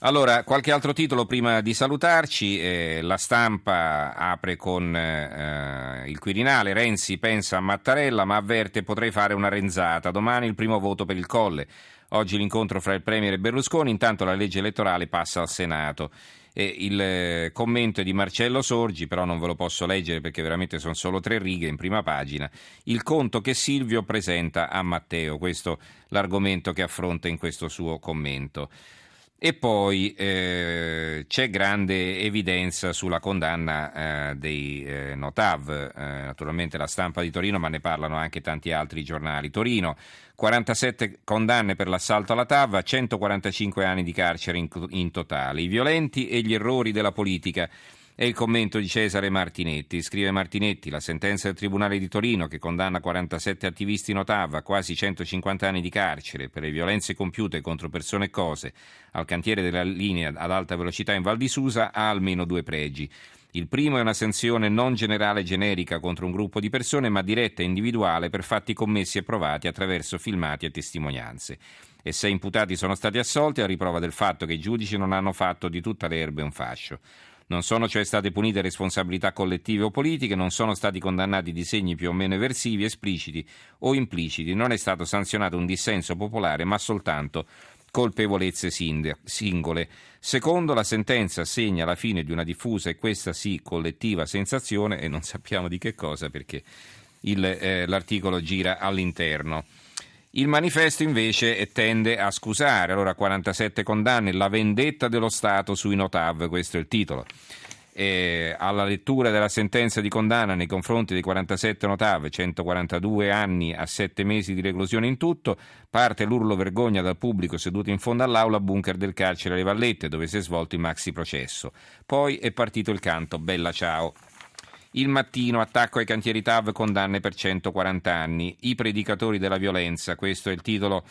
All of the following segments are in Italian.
Allora, qualche altro titolo prima di salutarci. Eh, la stampa apre con eh, il Quirinale. Renzi pensa a Mattarella ma avverte potrei fare una renzata. Domani il primo voto per il Colle. Oggi l'incontro fra il Premier e Berlusconi. Intanto la legge elettorale passa al Senato. E il eh, commento è di Marcello Sorgi, però non ve lo posso leggere perché veramente sono solo tre righe in prima pagina. Il conto che Silvio presenta a Matteo. Questo è l'argomento che affronta in questo suo commento. E poi eh, c'è grande evidenza sulla condanna eh, dei eh, Notav, eh, naturalmente la stampa di Torino, ma ne parlano anche tanti altri giornali. Torino, 47 condanne per l'assalto alla TAV, 145 anni di carcere in, in totale. I violenti e gli errori della politica è il commento di Cesare Martinetti. Scrive Martinetti, la sentenza del Tribunale di Torino che condanna 47 attivisti in Ottava a quasi 150 anni di carcere per le violenze compiute contro persone e cose al cantiere della linea ad alta velocità in Val di Susa ha almeno due pregi. Il primo è una sanzione non generale generica contro un gruppo di persone, ma diretta e individuale per fatti commessi e provati attraverso filmati e testimonianze. E sei imputati sono stati assolti a riprova del fatto che i giudici non hanno fatto di tutta l'erba un fascio. Non sono cioè state punite responsabilità collettive o politiche, non sono stati condannati disegni più o meno eversivi, espliciti o impliciti, non è stato sanzionato un dissenso popolare, ma soltanto colpevolezze singole. Secondo, la sentenza segna la fine di una diffusa e questa sì collettiva sensazione, e non sappiamo di che cosa perché il, eh, l'articolo gira all'interno. Il manifesto invece tende a scusare, allora 47 condanne, la vendetta dello Stato sui Notav, questo è il titolo. E alla lettura della sentenza di condanna nei confronti dei 47 Notav, 142 anni a 7 mesi di reclusione in tutto, parte l'urlo vergogna dal pubblico seduto in fondo all'aula bunker del carcere alle Vallette dove si è svolto il maxi processo. Poi è partito il canto Bella ciao. Il mattino, attacco ai cantieri TAV, condanne per 140 anni. I predicatori della violenza, questo è il titolo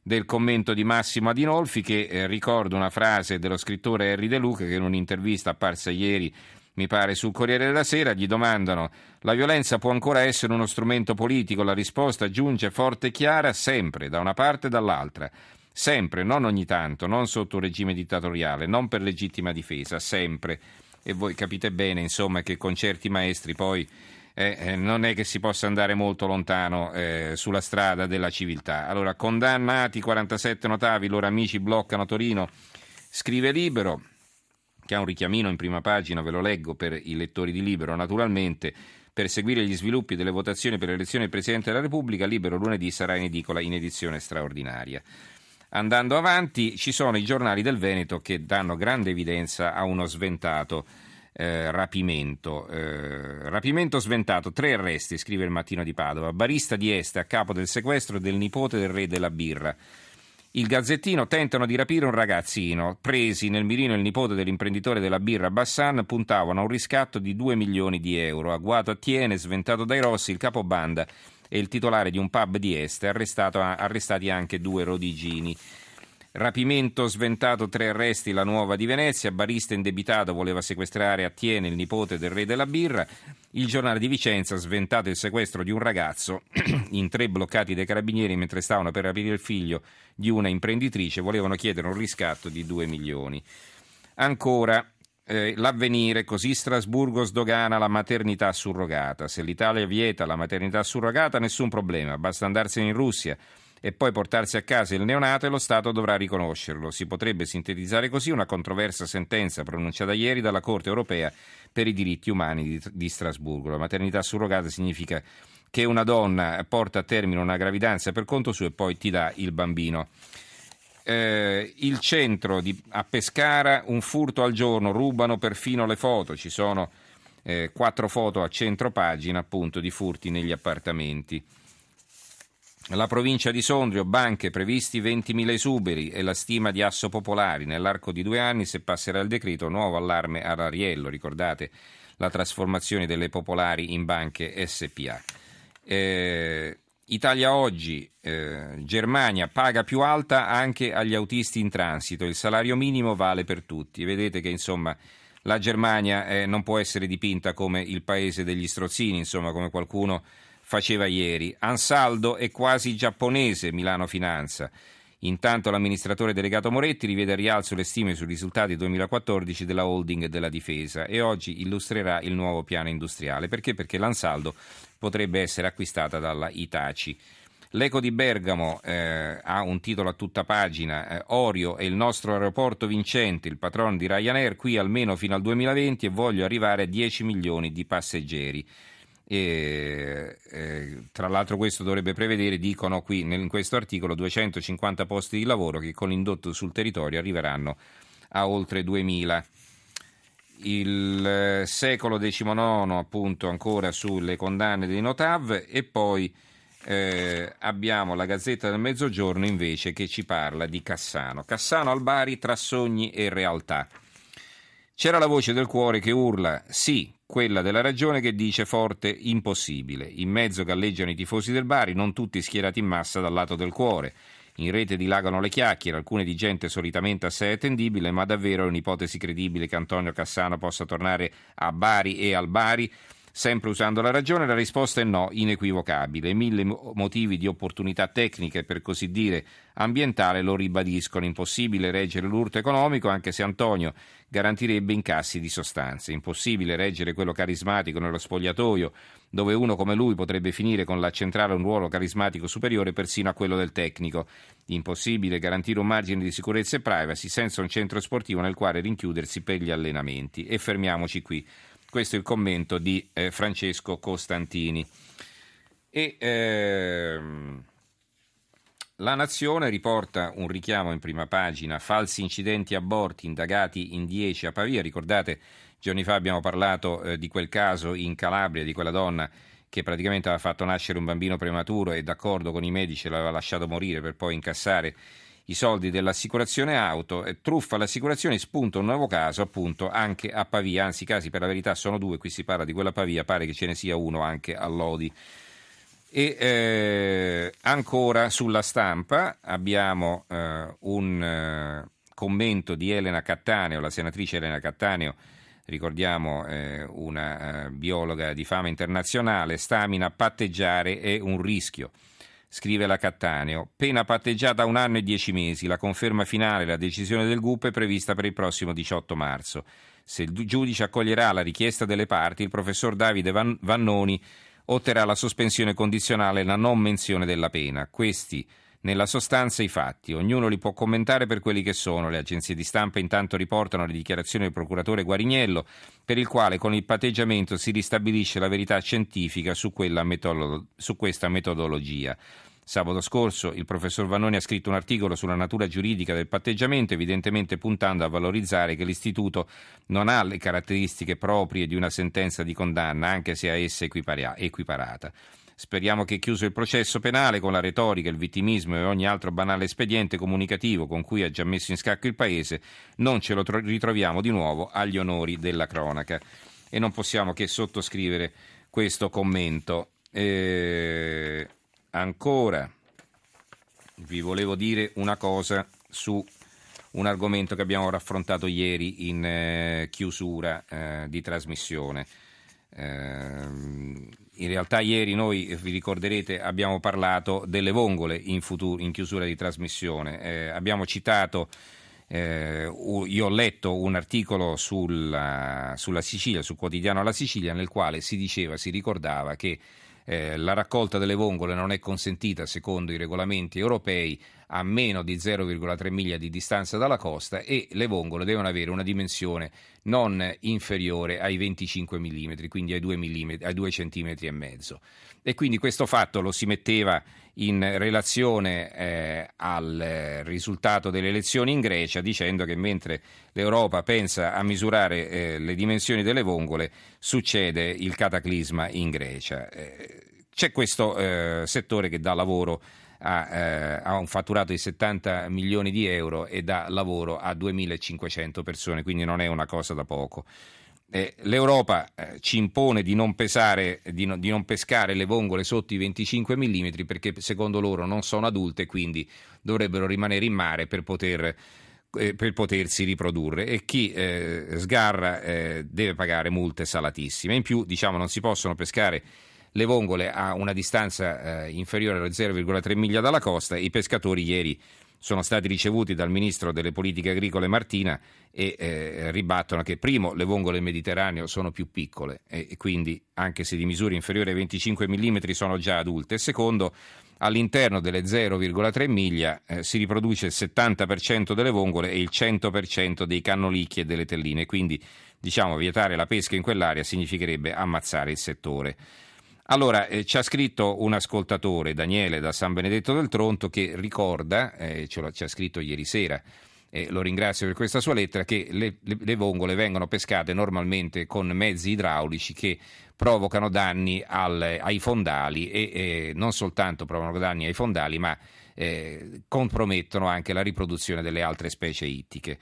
del commento di Massimo Adinolfi che eh, ricorda una frase dello scrittore Harry De Luca che in un'intervista apparsa ieri mi pare sul Corriere della Sera, gli domandano la violenza può ancora essere uno strumento politico? La risposta giunge forte e chiara sempre, da una parte e dall'altra. Sempre, non ogni tanto, non sotto un regime dittatoriale, non per legittima difesa, sempre e voi capite bene insomma che con certi maestri poi eh, eh, non è che si possa andare molto lontano eh, sulla strada della civiltà. Allora, condannati 47 notavi, loro amici bloccano Torino, scrive Libero, che ha un richiamino in prima pagina, ve lo leggo per i lettori di Libero, naturalmente. Per seguire gli sviluppi delle votazioni per l'elezione del Presidente della Repubblica, Libero lunedì sarà in edicola in edizione straordinaria. Andando avanti, ci sono i giornali del Veneto che danno grande evidenza a uno sventato eh, rapimento. Eh, rapimento sventato, tre arresti, scrive il mattino di Padova. Barista di Este a capo del sequestro del nipote del re della birra. Il Gazzettino tentano di rapire un ragazzino. Presi nel mirino il nipote dell'imprenditore della birra Bassan, puntavano a un riscatto di 2 milioni di euro. Agguato a Tiene, sventato dai Rossi, il capobanda e il titolare di un pub di Este, arrestati anche due rodigini. Rapimento sventato, tre arresti, la nuova di Venezia, barista indebitato voleva sequestrare a Tiene il nipote del re della birra, il giornale di Vicenza sventato il sequestro di un ragazzo in tre bloccati dai carabinieri mentre stavano per rapire il figlio di una imprenditrice, volevano chiedere un riscatto di 2 milioni. Ancora, eh, l'avvenire, così Strasburgo sdogana la maternità surrogata. Se l'Italia vieta la maternità surrogata, nessun problema, basta andarsene in Russia e poi portarsi a casa il neonato e lo Stato dovrà riconoscerlo. Si potrebbe sintetizzare così una controversa sentenza pronunciata ieri dalla Corte europea per i diritti umani di, di Strasburgo. La maternità surrogata significa che una donna porta a termine una gravidanza per conto suo e poi ti dà il bambino eh, il centro di, a Pescara, un furto al giorno, rubano perfino le foto, ci sono eh, quattro foto a centro pagina appunto di furti negli appartamenti. La provincia di Sondrio, banche previsti 20.000 esuberi e la stima di Asso Popolari. Nell'arco di due anni, se passerà il decreto, nuovo allarme a Rariello. Ricordate la trasformazione delle popolari in banche SPA. Eh, Italia oggi, eh, Germania paga più alta anche agli autisti in transito, il salario minimo vale per tutti. Vedete che insomma la Germania eh, non può essere dipinta come il paese degli strozzini, insomma come qualcuno faceva ieri. Ansaldo è quasi giapponese, Milano Finanza. Intanto l'amministratore delegato Moretti rivede a rialzo le stime sui risultati 2014 della holding della difesa e oggi illustrerà il nuovo piano industriale. Perché? Perché l'Ansaldo potrebbe essere acquistata dalla Itaci. L'Eco di Bergamo eh, ha un titolo a tutta pagina, eh, Orio è il nostro aeroporto vincente, il patrono di Ryanair qui almeno fino al 2020 e voglio arrivare a 10 milioni di passeggeri. E, eh, tra l'altro questo dovrebbe prevedere, dicono qui in questo articolo, 250 posti di lavoro che con l'indotto sul territorio arriveranno a oltre 2000 il eh, secolo XIX appunto ancora sulle condanne dei Notav e poi eh, abbiamo la Gazzetta del Mezzogiorno invece che ci parla di Cassano. Cassano al Bari tra sogni e realtà. C'era la voce del cuore che urla sì, quella della ragione che dice forte impossibile. In mezzo galleggiano i tifosi del Bari, non tutti schierati in massa dal lato del cuore. In rete dilagano le chiacchiere, alcune di gente solitamente assai attendibile, ma davvero è un'ipotesi credibile che Antonio Cassano possa tornare a Bari e al Bari? Sempre usando la ragione, la risposta è no, inequivocabile. Mille motivi di opportunità tecnica e per così dire ambientale lo ribadiscono. Impossibile reggere l'urto economico, anche se Antonio garantirebbe incassi di sostanze. Impossibile reggere quello carismatico nello spogliatoio, dove uno come lui potrebbe finire con l'accentrare un ruolo carismatico superiore persino a quello del tecnico. Impossibile garantire un margine di sicurezza e privacy senza un centro sportivo nel quale rinchiudersi per gli allenamenti. E fermiamoci qui. Questo è il commento di eh, Francesco Costantini. E, ehm, la Nazione riporta un richiamo in prima pagina, falsi incidenti aborti indagati in 10 a Pavia. Ricordate, giorni fa abbiamo parlato eh, di quel caso in Calabria, di quella donna che praticamente aveva fatto nascere un bambino prematuro e d'accordo con i medici l'aveva lasciato morire per poi incassare i soldi dell'assicurazione auto, truffa l'assicurazione, spunta un nuovo caso appunto anche a Pavia, anzi i casi per la verità sono due, qui si parla di quella Pavia, pare che ce ne sia uno anche a Lodi. E eh, ancora sulla stampa abbiamo eh, un eh, commento di Elena Cattaneo, la senatrice Elena Cattaneo, ricordiamo eh, una eh, biologa di fama internazionale, stamina patteggiare è un rischio scrive la Cattaneo. Pena patteggiata un anno e dieci mesi. La conferma finale, la decisione del GUP è prevista per il prossimo 18 marzo. Se il giudice accoglierà la richiesta delle parti, il professor Davide Vannoni otterrà la sospensione condizionale e la non menzione della pena. Questi nella sostanza i fatti, ognuno li può commentare per quelli che sono. Le agenzie di stampa intanto riportano le dichiarazioni del procuratore Guarignello, per il quale con il patteggiamento si ristabilisce la verità scientifica su, metodolo- su questa metodologia. Sabato scorso il professor Vannoni ha scritto un articolo sulla natura giuridica del patteggiamento, evidentemente puntando a valorizzare che l'istituto non ha le caratteristiche proprie di una sentenza di condanna, anche se a essa equiparata. Speriamo che chiuso il processo penale con la retorica, il vittimismo e ogni altro banale espediente comunicativo con cui ha già messo in scacco il Paese, non ce lo ritroviamo di nuovo agli onori della cronaca. E non possiamo che sottoscrivere questo commento. Eh, ancora vi volevo dire una cosa su un argomento che abbiamo raffrontato ieri in eh, chiusura eh, di trasmissione. In realtà ieri noi, eh, vi ricorderete, abbiamo parlato delle vongole in, futuro, in chiusura di trasmissione. Eh, abbiamo citato, eh, io ho letto un articolo sulla, sulla, Sicilia, sul quotidiano La Sicilia, nel quale si diceva, si ricordava che eh, la raccolta delle vongole non è consentita secondo i regolamenti europei a meno di 0,3 miglia di distanza dalla costa e le vongole devono avere una dimensione non inferiore ai 25 mm, quindi ai 2, mm, ai 2 cm e mezzo. E quindi questo fatto lo si metteva in relazione eh, al risultato delle elezioni in Grecia, dicendo che mentre l'Europa pensa a misurare eh, le dimensioni delle vongole, succede il cataclisma in Grecia. Eh, c'è questo eh, settore che dà lavoro ha, eh, ha, un fatturato di 70 milioni di euro e dà lavoro a 2.500 persone, quindi non è una cosa da poco. Eh, L'Europa eh, ci impone di non, pesare, di, no, di non, pescare le vongole sotto i 25 mm perché secondo loro non sono adulte, quindi dovrebbero rimanere in mare per, poter, eh, per potersi riprodurre e chi eh, sgarra eh, deve pagare multe salatissime. In più, diciamo, non si possono pescare le vongole a una distanza eh, inferiore allo 0,3 miglia dalla costa. I pescatori ieri sono stati ricevuti dal ministro delle politiche agricole Martina e eh, ribattono che primo le vongole del Mediterraneo sono più piccole e, e quindi anche se di misura inferiore ai 25 mm sono già adulte secondo all'interno delle 0,3 miglia eh, si riproduce il 70% delle vongole e il 100% dei cannolicchi e delle telline, quindi diciamo vietare la pesca in quell'area significherebbe ammazzare il settore. Allora, eh, ci ha scritto un ascoltatore, Daniele da San Benedetto del Tronto, che ricorda, eh, ce ci ha scritto ieri sera, eh, lo ringrazio per questa sua lettera, che le, le, le, vongole vengono pescate normalmente con mezzi idraulici che provocano danni al, ai fondali e eh, non soltanto provocano danni ai fondali, ma eh, compromettono anche la riproduzione delle altre specie ittiche.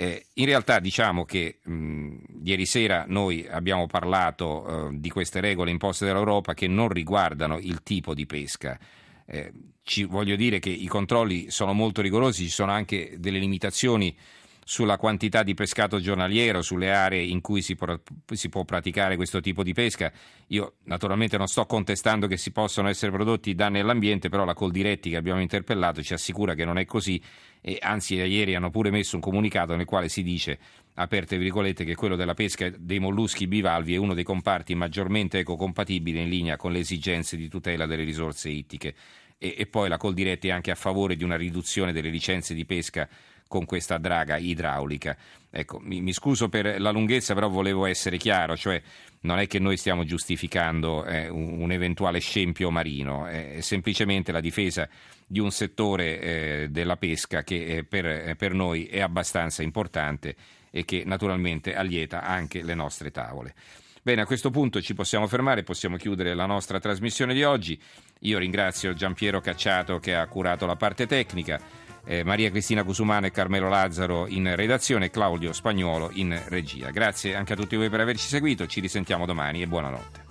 Eh, in realtà diciamo che mh, ieri sera noi abbiamo parlato eh, di queste regole imposte dall'Europa che non riguardano il tipo di pesca. Eh, ci voglio dire che i controlli sono molto rigorosi, ci sono anche delle limitazioni sulla quantità di pescato giornaliero, sulle aree in cui si può, si può, praticare questo tipo di pesca. Io naturalmente non sto contestando che si possano essere prodotti danni all'ambiente, però la Coldiretti che abbiamo interpellato ci assicura che non è così e anzi ieri hanno pure messo un comunicato nel quale si dice, aperte virgolette, che quello della pesca dei molluschi bivalvi è uno dei comparti maggiormente ecocompatibili in linea con le esigenze di tutela delle risorse ittiche. E, e poi la Coldiretti è anche a favore di una riduzione delle licenze di pesca con questa draga idraulica. Ecco, mi, mi, scuso per la lunghezza, però volevo essere chiaro, cioè non è che noi stiamo giustificando eh, un, un, eventuale scempio marino, è semplicemente la difesa di un settore eh, della pesca che eh, per, per noi è abbastanza importante e che naturalmente allieta anche le nostre tavole. Bene, a questo punto ci possiamo fermare, possiamo chiudere la nostra trasmissione di oggi. Io ringrazio Giampiero Cacciato che ha curato la parte tecnica eh, Maria Cristina Cusumano e Carmelo Lazzaro in redazione e Claudio Spagnuolo in regia. Grazie anche a tutti voi per averci seguito, ci risentiamo domani e buonanotte.